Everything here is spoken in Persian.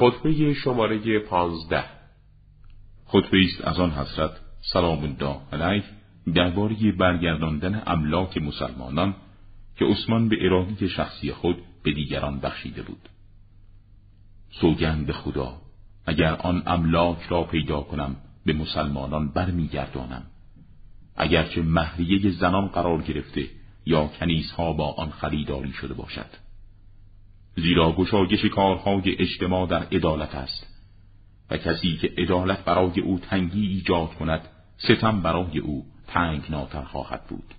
خطبه شماره پانزده. خطبه است از آن حضرت سلام الله علیه درباره برگرداندن املاک مسلمانان که عثمان به اراده شخصی خود به دیگران بخشیده بود. سوگند به خدا اگر آن املاک را پیدا کنم به مسلمانان برمیگردانم. اگرچه مهریه زنان قرار گرفته یا کنیزها با آن خریداری شده باشد. زیرا گشایش کارهای اجتماع در عدالت است و کسی که عدالت برای او تنگی ایجاد کند ستم برای او تنگ ناتر خواهد بود.